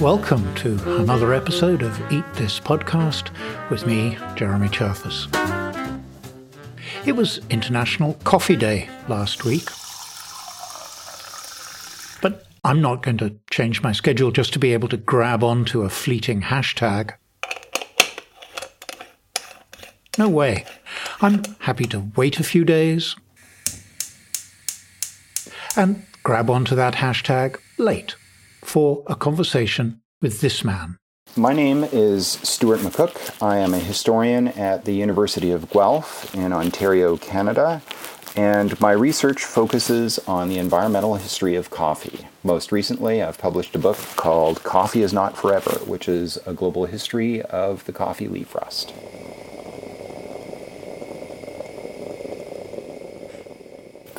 Welcome to another episode of Eat This Podcast with me, Jeremy Cherfas. It was International Coffee Day last week. But I'm not going to change my schedule just to be able to grab onto a fleeting hashtag. No way. I'm happy to wait a few days and grab onto that hashtag late for a conversation with this man. My name is Stuart McCook. I am a historian at the University of Guelph in Ontario, Canada, and my research focuses on the environmental history of coffee. Most recently, I've published a book called Coffee is Not Forever, which is a global history of the coffee leaf rust.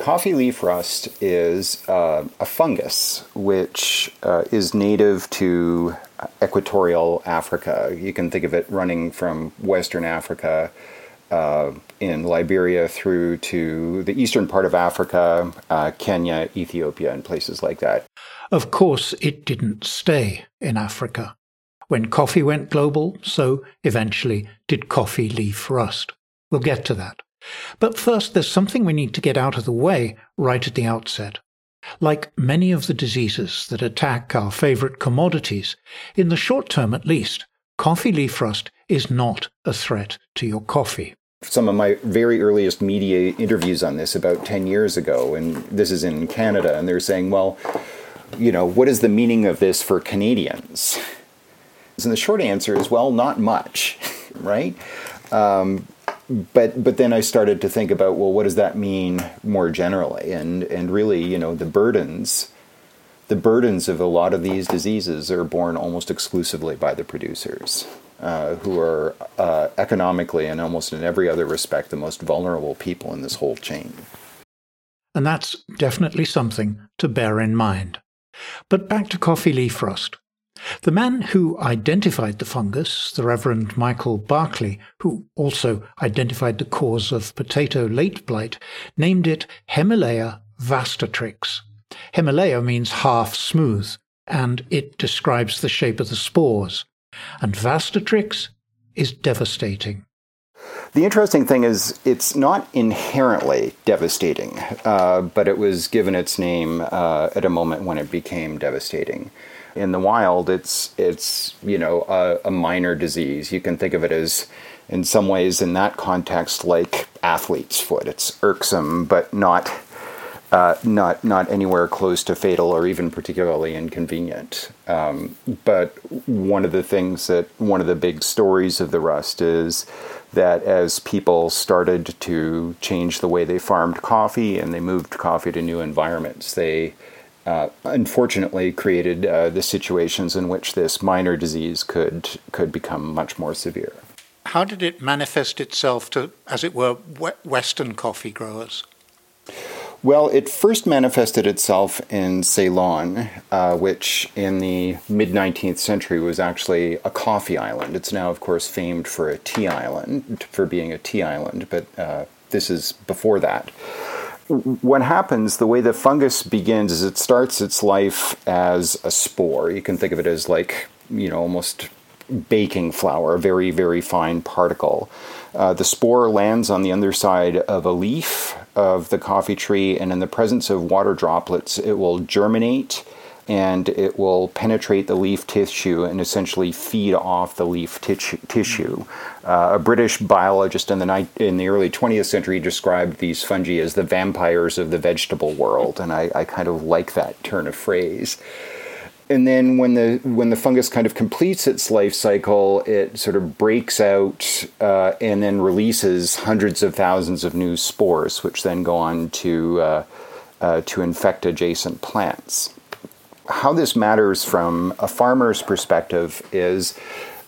Coffee leaf rust is uh, a fungus which uh, is native to equatorial Africa. You can think of it running from Western Africa uh, in Liberia through to the eastern part of Africa, uh, Kenya, Ethiopia, and places like that. Of course, it didn't stay in Africa. When coffee went global, so eventually did coffee leaf rust. We'll get to that. But first, there's something we need to get out of the way right at the outset. Like many of the diseases that attack our favorite commodities, in the short term at least, coffee leaf rust is not a threat to your coffee. Some of my very earliest media interviews on this about 10 years ago, and this is in Canada, and they're saying, well, you know, what is the meaning of this for Canadians? And the short answer is, well, not much, right? Um, but but then I started to think about well, what does that mean more generally? And and really, you know, the burdens, the burdens of a lot of these diseases are borne almost exclusively by the producers, uh, who are uh, economically and almost in every other respect the most vulnerable people in this whole chain. And that's definitely something to bear in mind. But back to coffee leaf rust. The man who identified the fungus, the Reverend Michael Berkeley, who also identified the cause of potato late blight, named it Hemileia vastatrix. Hemileia means half smooth, and it describes the shape of the spores. And vastatrix is devastating. The interesting thing is, it's not inherently devastating, uh, but it was given its name uh, at a moment when it became devastating in the wild, it's it's you know a, a, minor disease. You can think of it as, in some ways, in that context, like athlete's foot. It's irksome, but not uh, not not anywhere close to fatal or even particularly inconvenient. Um, but one of the things that one of the big stories of the rust is that as people started to change the way they farmed coffee and they moved coffee to new environments, they uh, unfortunately created uh, the situations in which this minor disease could could become much more severe. How did it manifest itself to, as it were, Western coffee growers? Well, it first manifested itself in Ceylon, uh, which in the mid 19th century was actually a coffee island. It's now, of course, famed for a tea island, for being a tea island, but uh, this is before that what happens, the way the fungus begins is it starts its life as a spore. You can think of it as like, you know, almost baking flour, a very, very fine particle. Uh, the spore lands on the underside of a leaf of the coffee tree, and in the presence of water droplets, it will germinate and it will penetrate the leaf tissue and essentially feed off the leaf tissue. Uh, a British biologist in the, ni- in the early 20th century described these fungi as the vampires of the vegetable world, and I, I kind of like that turn of phrase and then when the when the fungus kind of completes its life cycle, it sort of breaks out uh, and then releases hundreds of thousands of new spores, which then go on to uh, uh, to infect adjacent plants how this matters from a farmer's perspective is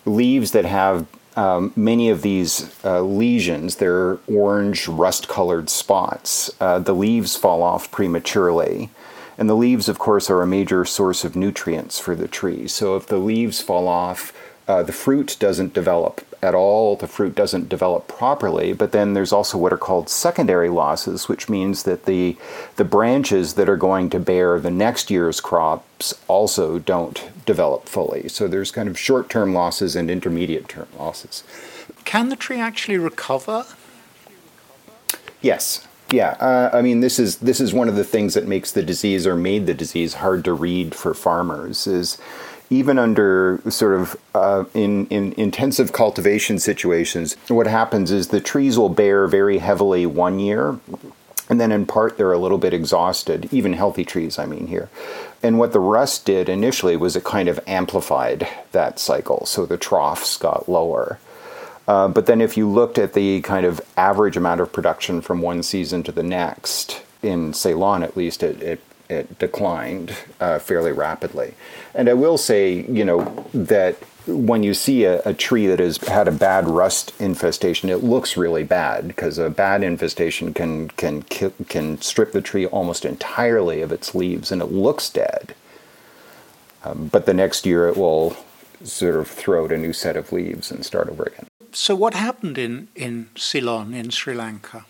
leaves that have um, many of these uh, lesions, they're orange, rust colored spots. Uh, the leaves fall off prematurely. And the leaves, of course, are a major source of nutrients for the tree. So if the leaves fall off uh, the fruit doesn't develop at all, the fruit doesn't develop properly, but then there's also what are called secondary losses, which means that the, the branches that are going to bear the next year's crops also don't develop fully. So there's kind of short term losses and intermediate term losses. Can the tree actually recover? Yes. Yeah, uh, I mean this is this is one of the things that makes the disease or made the disease hard to read for farmers is even under sort of uh, in, in intensive cultivation situations, what happens is the trees will bear very heavily one year, and then in part they're a little bit exhausted, even healthy trees, I mean, here. And what the rust did initially was it kind of amplified that cycle, so the troughs got lower. Uh, but then if you looked at the kind of average amount of production from one season to the next, in Ceylon at least, it, it it declined uh, fairly rapidly. And I will say, you know, that when you see a, a, tree that has had a bad rust infestation, it looks really bad because a bad infestation can can can strip the tree almost entirely of its leaves, and it looks dead. Um, but the next year, it will sort of throw out a new set of leaves and start over again. So, what happened in in Ceylon in Sri Lanka?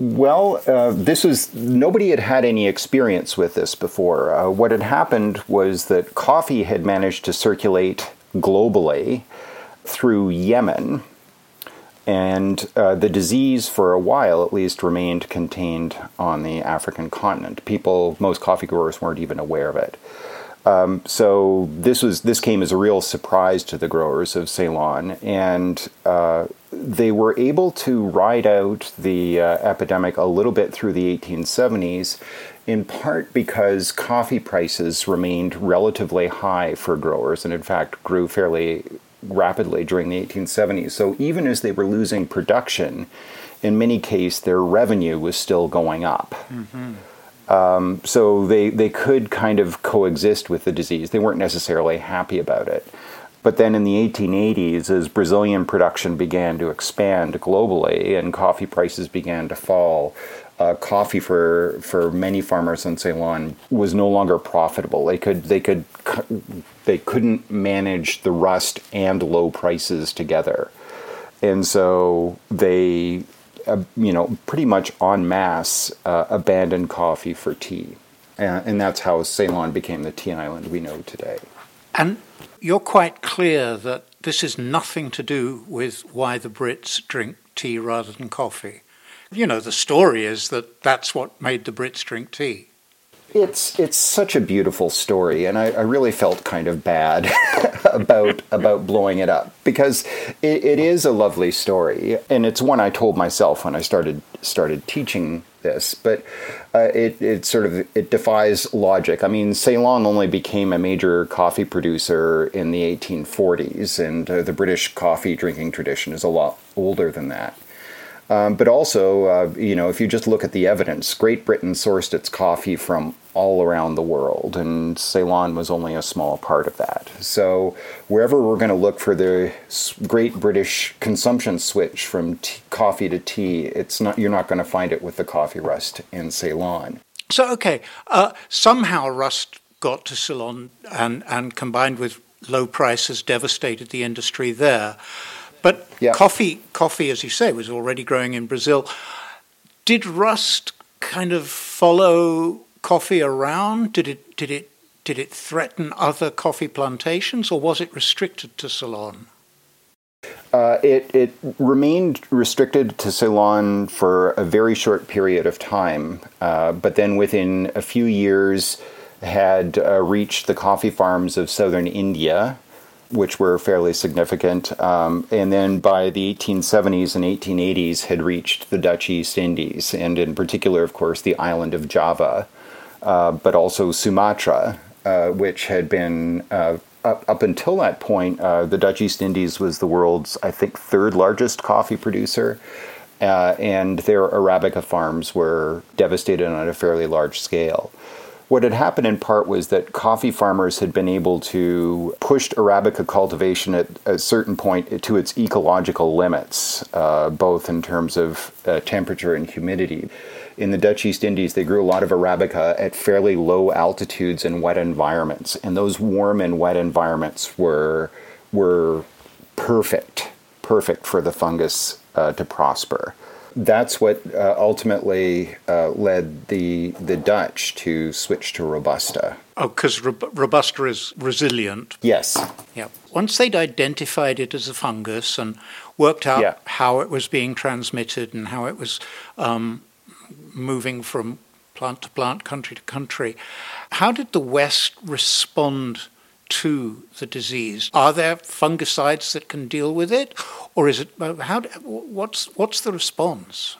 Well, uh, this was nobody had had any experience with this before. Uh, what had happened was that coffee had managed to circulate globally through Yemen, and uh, the disease, for a while at least, remained contained on the African continent. People, most coffee growers, weren't even aware of it. Um, so this was this came as a real surprise to the growers of Ceylon, and uh, they were able to ride out the uh, epidemic a little bit through the 1870s, in part because coffee prices remained relatively high for growers, and in fact grew fairly rapidly during the 1870s. So even as they were losing production, in many cases their revenue was still going up. Mm-hmm. Um, so they, they could kind of coexist with the disease. They weren't necessarily happy about it. But then in the 1880s, as Brazilian production began to expand globally and coffee prices began to fall, uh, coffee for, for many farmers in Ceylon was no longer profitable. They could they could they couldn't manage the rust and low prices together, and so they uh, you know, pretty much en masse uh, abandoned coffee for tea. And, and that's how Ceylon became the tea island we know today. And you're quite clear that this is nothing to do with why the Brits drink tea rather than coffee. You know, the story is that that's what made the Brits drink tea. It's it's such a beautiful story, and I, I really felt kind of bad about about blowing it up because it, it is a lovely story, and it's one I told myself when I started started teaching this. But uh, it it sort of it defies logic. I mean, Ceylon only became a major coffee producer in the 1840s, and uh, the British coffee drinking tradition is a lot older than that. Um, but also, uh, you know, if you just look at the evidence, Great Britain sourced its coffee from all around the world, and Ceylon was only a small part of that. So, wherever we're going to look for the Great British consumption switch from tea, coffee to tea, it's not you're not going to find it with the coffee rust in Ceylon. So, okay, uh, somehow rust got to Ceylon, and and combined with low prices, devastated the industry there. But yeah. coffee, coffee, as you say, was already growing in Brazil. Did rust kind of follow coffee around? Did it did it did it threaten other coffee plantations, or was it restricted to Ceylon? Uh, it, it remained restricted to Ceylon for a very short period of time, uh, but then within a few years had uh, reached the coffee farms of southern India which were fairly significant. Um, and then by the 1870s and 1880s, had reached the Dutch East Indies, and in particular, of course, the island of Java, uh, but also Sumatra, uh, which had been. Uh, up, up until that point, uh, the Dutch East Indies was the world's, I think, third largest coffee producer. Uh, and their Arabica farms were devastated on a fairly large scale. What had happened in part was that coffee farmers had been able to push Arabica cultivation at a certain point to its ecological limits, uh, both in terms of uh, temperature and humidity. In the Dutch East Indies, they grew a lot of Arabica at fairly low altitudes and wet environments, and those warm and wet environments were were perfect, perfect for the fungus uh, to prosper that's what uh, ultimately uh, led the the Dutch to switch to Robusta. Oh, because Robusta is resilient. Yes. Yeah. Once they'd identified it as a fungus and worked out yeah. how it was being transmitted and how it was um, moving from plant to plant, country to country, how did the West respond? To the disease? Are there fungicides that can deal with it, or is it how? What's what's the response?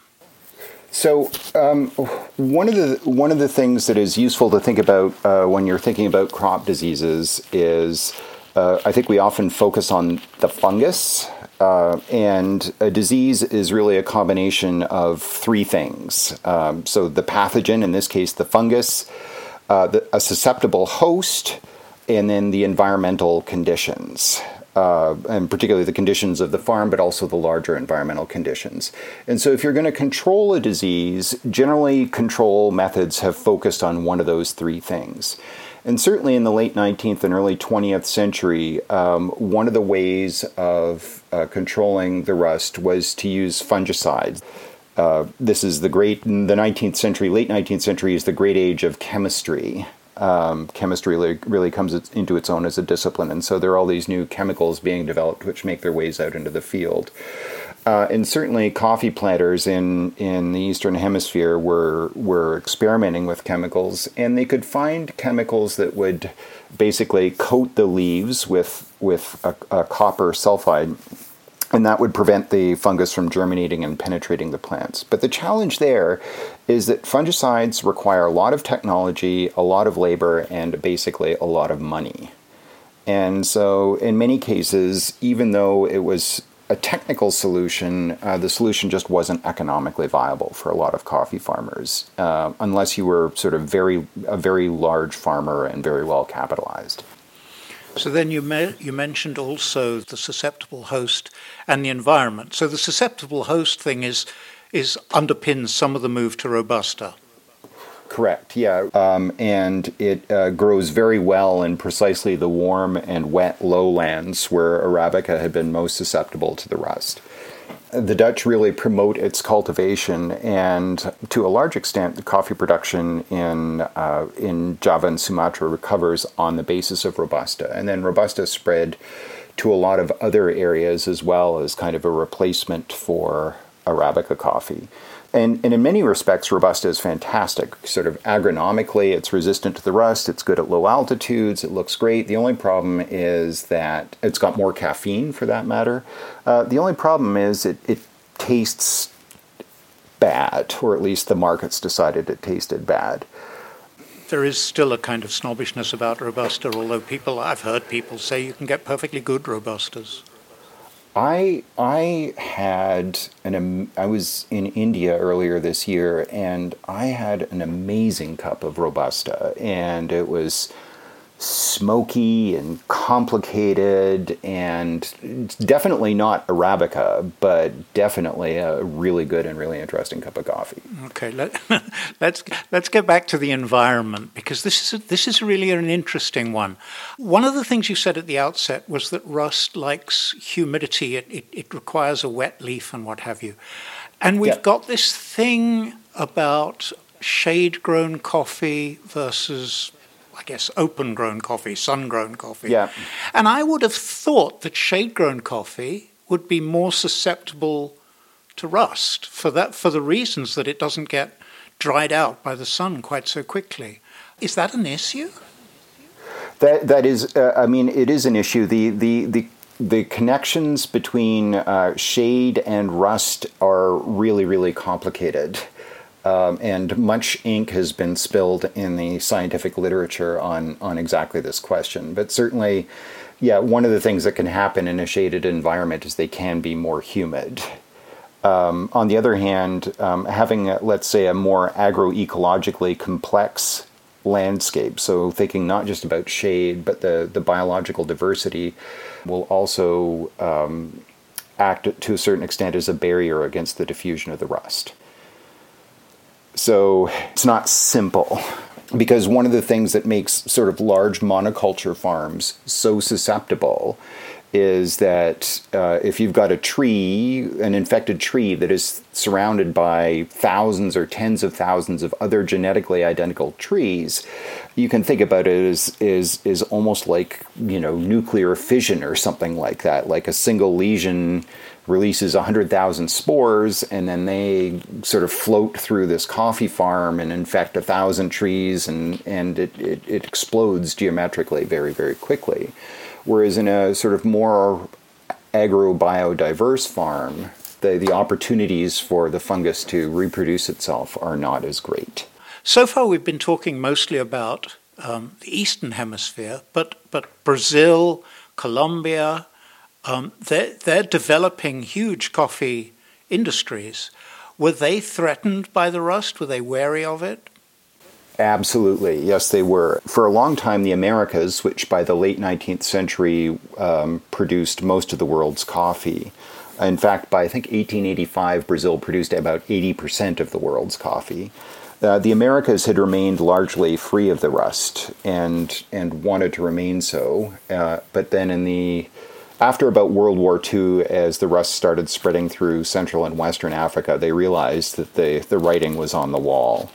So um, one of the one of the things that is useful to think about uh, when you're thinking about crop diseases is uh, I think we often focus on the fungus, uh, and a disease is really a combination of three things. Um, so the pathogen, in this case, the fungus, uh, the, a susceptible host, and then the environmental conditions. Uh, and particularly the conditions of the farm, but also the larger environmental conditions. And so, if you're going to control a disease, generally control methods have focused on one of those three things. And certainly in the late 19th and early 20th century, um, one of the ways of uh, controlling the rust was to use fungicides. Uh, this is the great, the 19th century, late 19th century is the great age of chemistry um, chemistry really, really comes into its own as a discipline. And so there are all these new chemicals being developed which make their ways out into the field. Uh, and certainly, coffee planters in, in the Eastern Hemisphere were, were experimenting with chemicals, and they could find chemicals that would basically coat the leaves with, with a, a copper sulfide and that would prevent the fungus from germinating and penetrating the plants. But the challenge there is that fungicides require a lot of technology, a lot of labor, and basically a lot of money. And so, in many cases, even though it was a technical solution, uh, the solution just wasn't economically viable for a lot of coffee farmers, uh, unless you were sort of very a very large farmer and very well capitalized. So then you me- you mentioned also the susceptible host and the environment. So the susceptible host thing is is underpins some of the move to robusta. Correct. Yeah, um, and it uh, grows very well in precisely the warm and wet lowlands where arabica had been most susceptible to the rust the Dutch really promote its cultivation, and to a large extent, the coffee production in uh, in Java and Sumatra recovers on the basis of robusta, and then robusta spread to a lot of other areas as well as kind of a replacement for arabica coffee. And, and in many respects, Robusta is fantastic. Sort of agronomically, it's resistant to the rust, it's good at low altitudes, it looks great. The only problem is that it's got more caffeine for that matter. Uh, the only problem is it, it tastes bad, or at least the markets decided it tasted bad. There is still a kind of snobbishness about Robusta, although people, I've heard people say you can get perfectly good Robustas. I I had an I was in India earlier this year and I had an amazing cup of robusta and it was smoky and complicated and definitely not arabica but definitely a really good and really interesting cup of coffee. Okay let, let's let's get back to the environment because this is a, this is really an interesting one. One of the things you said at the outset was that rust likes humidity. It, it, it requires a wet leaf and what have you. And we've yep. got this thing about shade grown coffee versus I guess, open grown coffee, sun grown coffee. Yeah. And I would have thought that shade grown coffee would be more susceptible to rust for that for the reasons that it doesn't get dried out by the sun quite so quickly. Is that an issue? That that is, uh, I mean, it is an issue. The the the the connections between uh, shade and rust are really really complicated. Um, and much ink has been spilled in the scientific literature on, on exactly this question. But certainly, yeah, one of the things that can happen in a shaded environment is they can be more humid. Um, on the other hand, um, having, a, let's say, a more agroecologically complex landscape. So thinking not just about shade, but the, the biological diversity will also um, act to a certain extent as a barrier against the diffusion of the rust. So it's not simple. Because one of the things that makes sort of large monoculture farms so susceptible is that uh, if you've got a tree, an infected tree that is surrounded by thousands or tens of thousands of other genetically identical trees, you can think about it as is is almost like you know nuclear fission or something like that. Like a single lesion releases 100,000 spores and then they sort of float through this coffee farm and infect a thousand trees and, and it, it, it explodes geometrically very, very quickly. Whereas in a sort of more agro-biodiverse farm, the, the opportunities for the fungus to reproduce itself are not as great. So far, we've been talking mostly about um, the Eastern Hemisphere, but, but Brazil, Colombia, um, they're, they're developing huge coffee industries. Were they threatened by the rust? Were they wary of it? Absolutely, yes, they were. For a long time, the Americas, which by the late 19th century um, produced most of the world's coffee, in fact, by I think 1885, Brazil produced about 80% of the world's coffee. Uh, the Americas had remained largely free of the rust and and wanted to remain so. Uh, but then in the after about World War II, as the rust started spreading through Central and Western Africa, they realized that the, the writing was on the wall.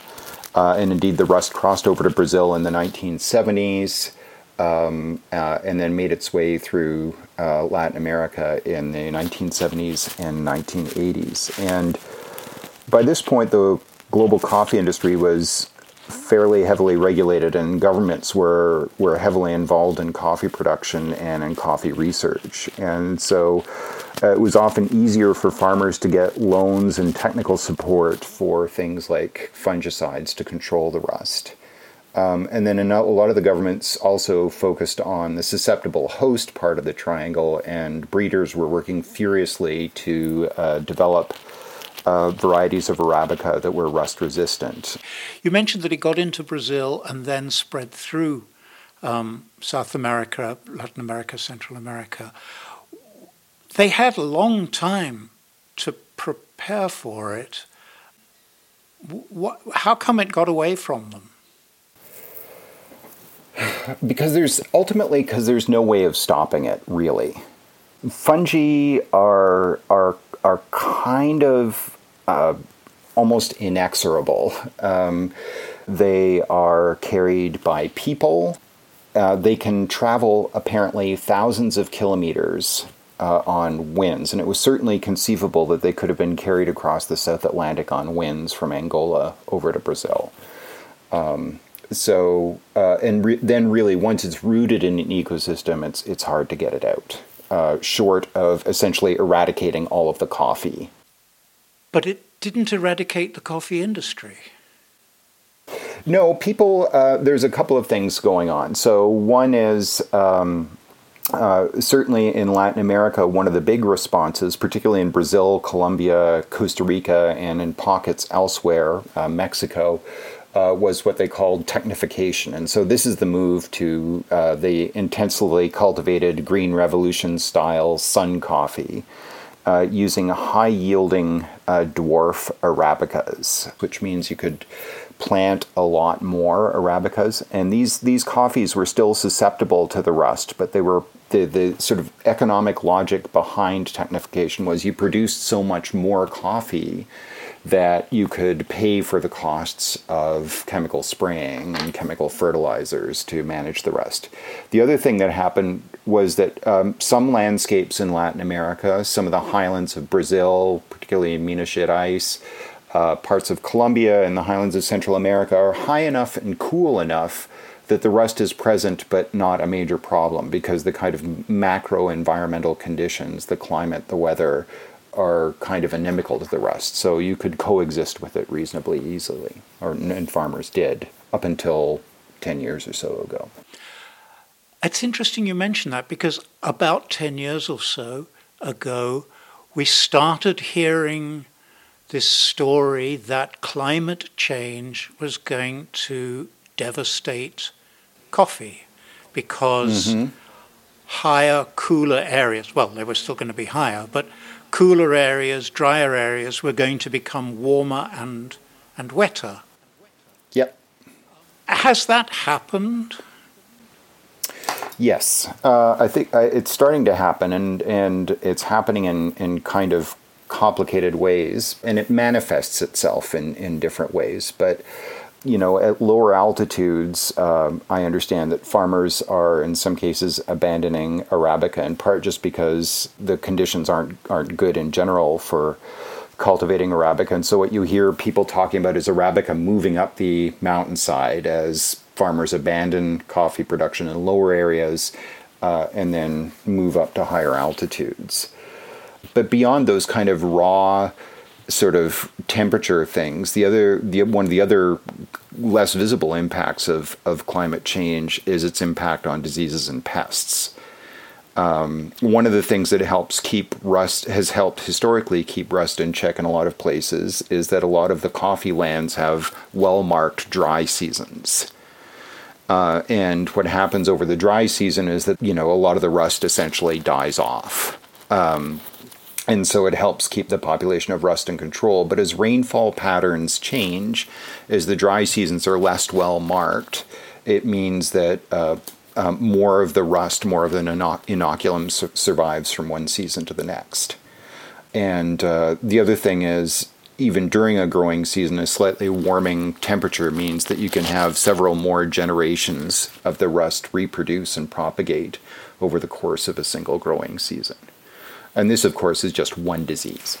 Uh, and indeed, the rust crossed over to Brazil in the 1970s um, uh, and then made its way through uh, Latin America in the 1970s and 1980s. And by this point, the global coffee industry was fairly heavily regulated, and governments were were heavily involved in coffee production and in coffee research. And so, uh, it was often easier for farmers to get loans and technical support for things like fungicides to control the rust. Um, and then a lot of the governments also focused on the susceptible host part of the triangle, and breeders were working furiously to uh, develop uh, varieties of Arabica that were rust resistant. You mentioned that it got into Brazil and then spread through um, South America, Latin America, Central America. They had a long time to prepare for it. What, how come it got away from them? Because there's ultimately because there's no way of stopping it really. Fungi are are are kind of uh, almost inexorable. Um, they are carried by people. Uh, they can travel apparently thousands of kilometers uh, on winds, and it was certainly conceivable that they could have been carried across the South Atlantic on winds from Angola over to Brazil. Um, so, uh, and re- then really, once it's rooted in an ecosystem, it's it's hard to get it out. Uh, short of essentially eradicating all of the coffee but it didn't eradicate the coffee industry. No, people, uh, there's a couple of things going on. So, one is um, uh, certainly in Latin America, one of the big responses, particularly in Brazil, Colombia, Costa Rica, and in pockets elsewhere, uh, Mexico, uh, was what they called technification. And so this is the move to uh, the intensively cultivated Green Revolution style sun coffee uh, using high yielding dwarf arabicas, which means you could plant a lot more arabicas. And these, these coffees were still susceptible to the rust, but they were the, the sort of economic logic behind technification was you produced so much more coffee that you could pay for the costs of chemical spraying and chemical fertilizers to manage the rust. The other thing that happened was that um, some landscapes in Latin America, some of the highlands of Brazil, particularly Minas Gerais, uh, parts of Colombia, and the highlands of Central America, are high enough and cool enough that the rust is present but not a major problem because the kind of macro environmental conditions, the climate, the weather, are kind of inimical to the rust, so you could coexist with it reasonably easily, or and farmers did up until ten years or so ago. It's interesting you mention that because about ten years or so ago, we started hearing this story that climate change was going to devastate coffee because mm-hmm. higher, cooler areas, well, they were still going to be higher, but cooler areas, drier areas were going to become warmer and, and wetter. Yep. Has that happened? Yes, uh, I think uh, it's starting to happen, and, and it's happening in, in kind of complicated ways, and it manifests itself in, in different ways. But you know, at lower altitudes, um, I understand that farmers are in some cases abandoning arabica in part just because the conditions aren't aren't good in general for cultivating arabica. And so, what you hear people talking about is arabica moving up the mountainside as farmers abandon coffee production in lower areas uh, and then move up to higher altitudes. But beyond those kind of raw sort of temperature things, the other the one of the other less visible impacts of, of climate change is its impact on diseases and pests. Um, one of the things that helps keep rust has helped historically keep rust in check in a lot of places is that a lot of the coffee lands have well marked dry seasons. Uh, and what happens over the dry season is that you know a lot of the rust essentially dies off. Um, and so it helps keep the population of rust in control. But as rainfall patterns change, as the dry seasons are less well marked, it means that uh, um, more of the rust, more of the inoculum su- survives from one season to the next. And uh, the other thing is, even during a growing season, a slightly warming temperature means that you can have several more generations of the rust reproduce and propagate over the course of a single growing season. And this, of course, is just one disease.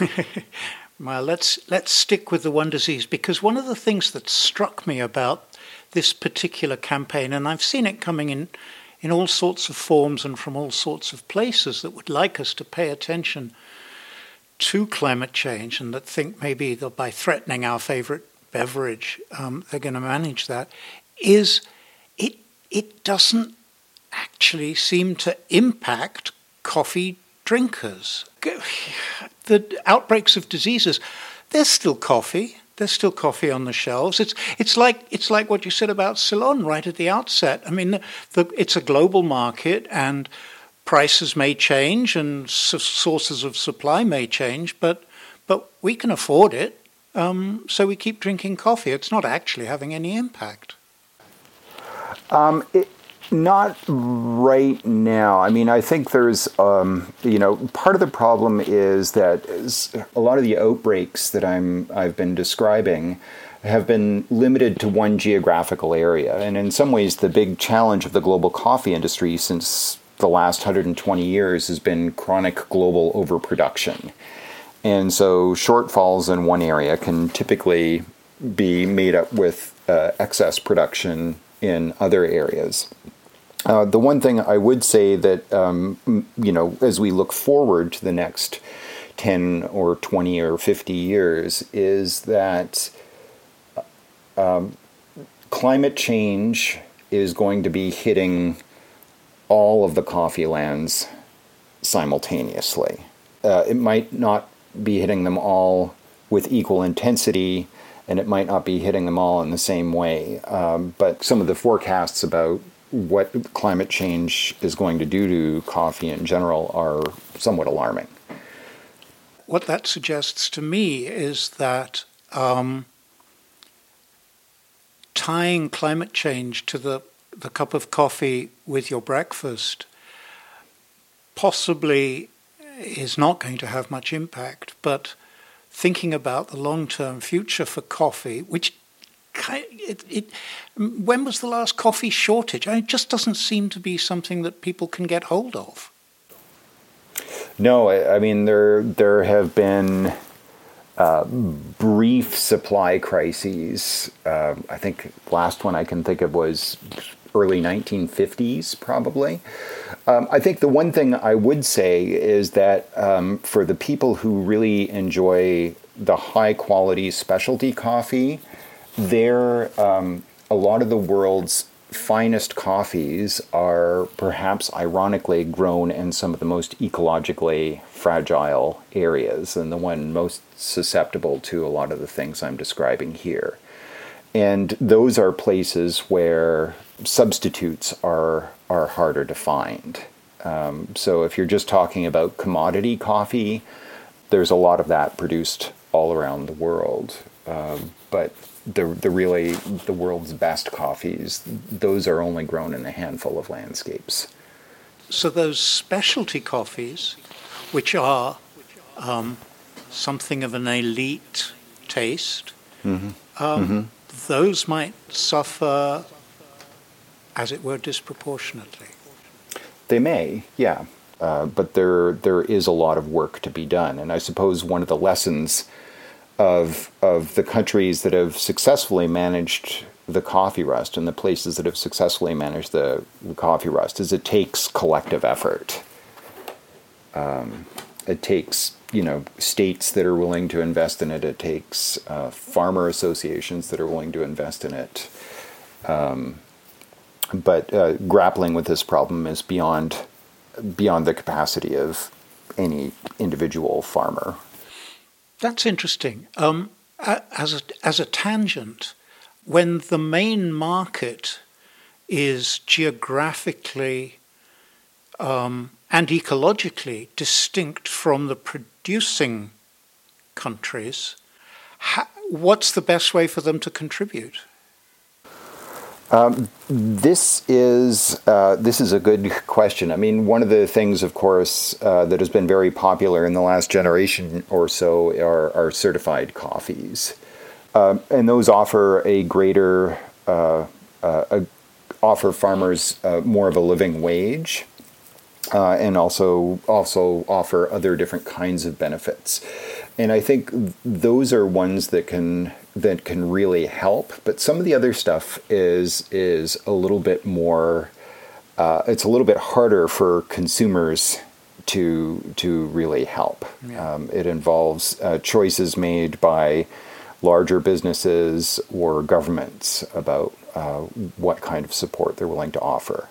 well, let's let's stick with the one disease because one of the things that struck me about this particular campaign, and I've seen it coming in in all sorts of forms and from all sorts of places that would like us to pay attention to climate change and that think maybe that by threatening our favorite beverage, um, they're going to manage that, is it it doesn't actually seem to impact coffee drinkers. The outbreaks of diseases, there's still coffee. There's still coffee on the shelves. It's it's like it's like what you said about Ceylon right at the outset. I mean, the, it's a global market, and prices may change, and sources of supply may change, but but we can afford it, um, so we keep drinking coffee. It's not actually having any impact. Um, it, not right now. I mean, I think there's, um, you know, part of the problem is that a lot of the outbreaks that I'm I've been describing have been limited to one geographical area, and in some ways, the big challenge of the global coffee industry since the last 120 years has been chronic global overproduction. And so, shortfalls in one area can typically be made up with uh, excess production in other areas. Uh, the one thing I would say that, um, you know, as we look forward to the next 10 or 20 or 50 years, is that um, climate change is going to be hitting all of the coffee lands simultaneously. Uh, it might not be hitting them all with equal intensity, and it might not be hitting them all in the same way. Um, but some of the forecasts about what climate change is going to do to coffee in general are somewhat alarming. What that suggests to me is that um, tying climate change to the, the cup of coffee with your breakfast possibly is not going to have much impact, but thinking about the long term future for coffee, which it, it, when was the last coffee shortage? It just doesn't seem to be something that people can get hold of. No, I, I mean there there have been uh, brief supply crises. Uh, I think last one I can think of was early 1950s, probably. Um, I think the one thing I would say is that um, for the people who really enjoy the high quality specialty coffee, there, um, a lot of the world's finest coffees are perhaps ironically grown in some of the most ecologically fragile areas and the one most susceptible to a lot of the things I'm describing here. and those are places where substitutes are are harder to find. Um, so if you're just talking about commodity coffee, there's a lot of that produced all around the world. Um, but the the really the world's best coffees, those are only grown in a handful of landscapes. So those specialty coffees, which are um, something of an elite taste, mm-hmm. Um, mm-hmm. those might suffer, as it were, disproportionately. They may, yeah. Uh, but there there is a lot of work to be done, and I suppose one of the lessons of of the countries that have successfully managed the coffee rust and the places that have successfully managed the, the coffee rust is it takes collective effort. Um, it takes you know states that are willing to invest in it. It takes uh, farmer associations that are willing to invest in it. Um, but uh, grappling with this problem is beyond beyond the capacity of any individual farmer. That's interesting. Um, as a, as a tangent, when the main market is geographically um, and ecologically distinct from the producing countries, what's the best way for them to contribute? Um, this is uh, this is a good question. I mean, one of the things, of course, uh, that has been very popular in the last generation or so are, are certified coffees, um, and those offer a greater uh, uh offer farmers uh, more of a living wage, uh, and also also offer other different kinds of benefits. And I think those are ones that can that can really help. But some of the other stuff is is a little bit more. Uh, it's a little bit harder for consumers to to really help. Yeah. Um, it involves uh, choices made by larger businesses or governments about uh, what kind of support they're willing to offer.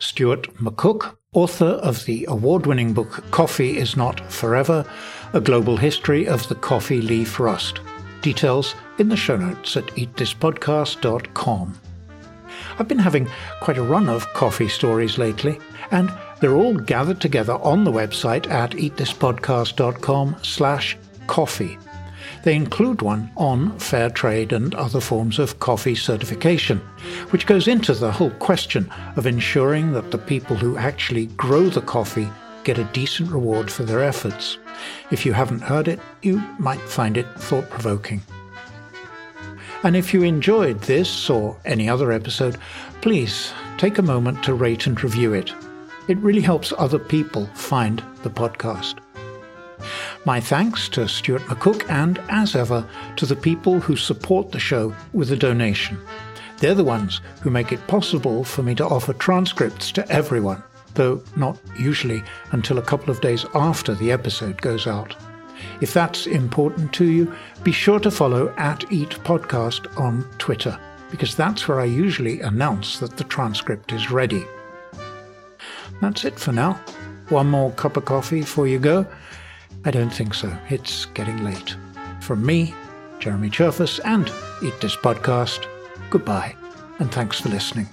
Stuart McCook, author of the award winning book Coffee is Not Forever A Global History of the Coffee Leaf Rust. Details in the show notes at eatthispodcast.com. I've been having quite a run of coffee stories lately, and they're all gathered together on the website at eatthispodcast.com slash coffee. They include one on fair trade and other forms of coffee certification, which goes into the whole question of ensuring that the people who actually grow the coffee get a decent reward for their efforts. If you haven't heard it, you might find it thought provoking. And if you enjoyed this or any other episode, please take a moment to rate and review it. It really helps other people find the podcast. My thanks to Stuart McCook and, as ever, to the people who support the show with a donation. They're the ones who make it possible for me to offer transcripts to everyone though not usually until a couple of days after the episode goes out. If that's important to you, be sure to follow at Eat Podcast on Twitter, because that's where I usually announce that the transcript is ready. That's it for now. One more cup of coffee before you go? I don't think so. It's getting late. From me, Jeremy Cherfas, and Eat This Podcast, goodbye, and thanks for listening.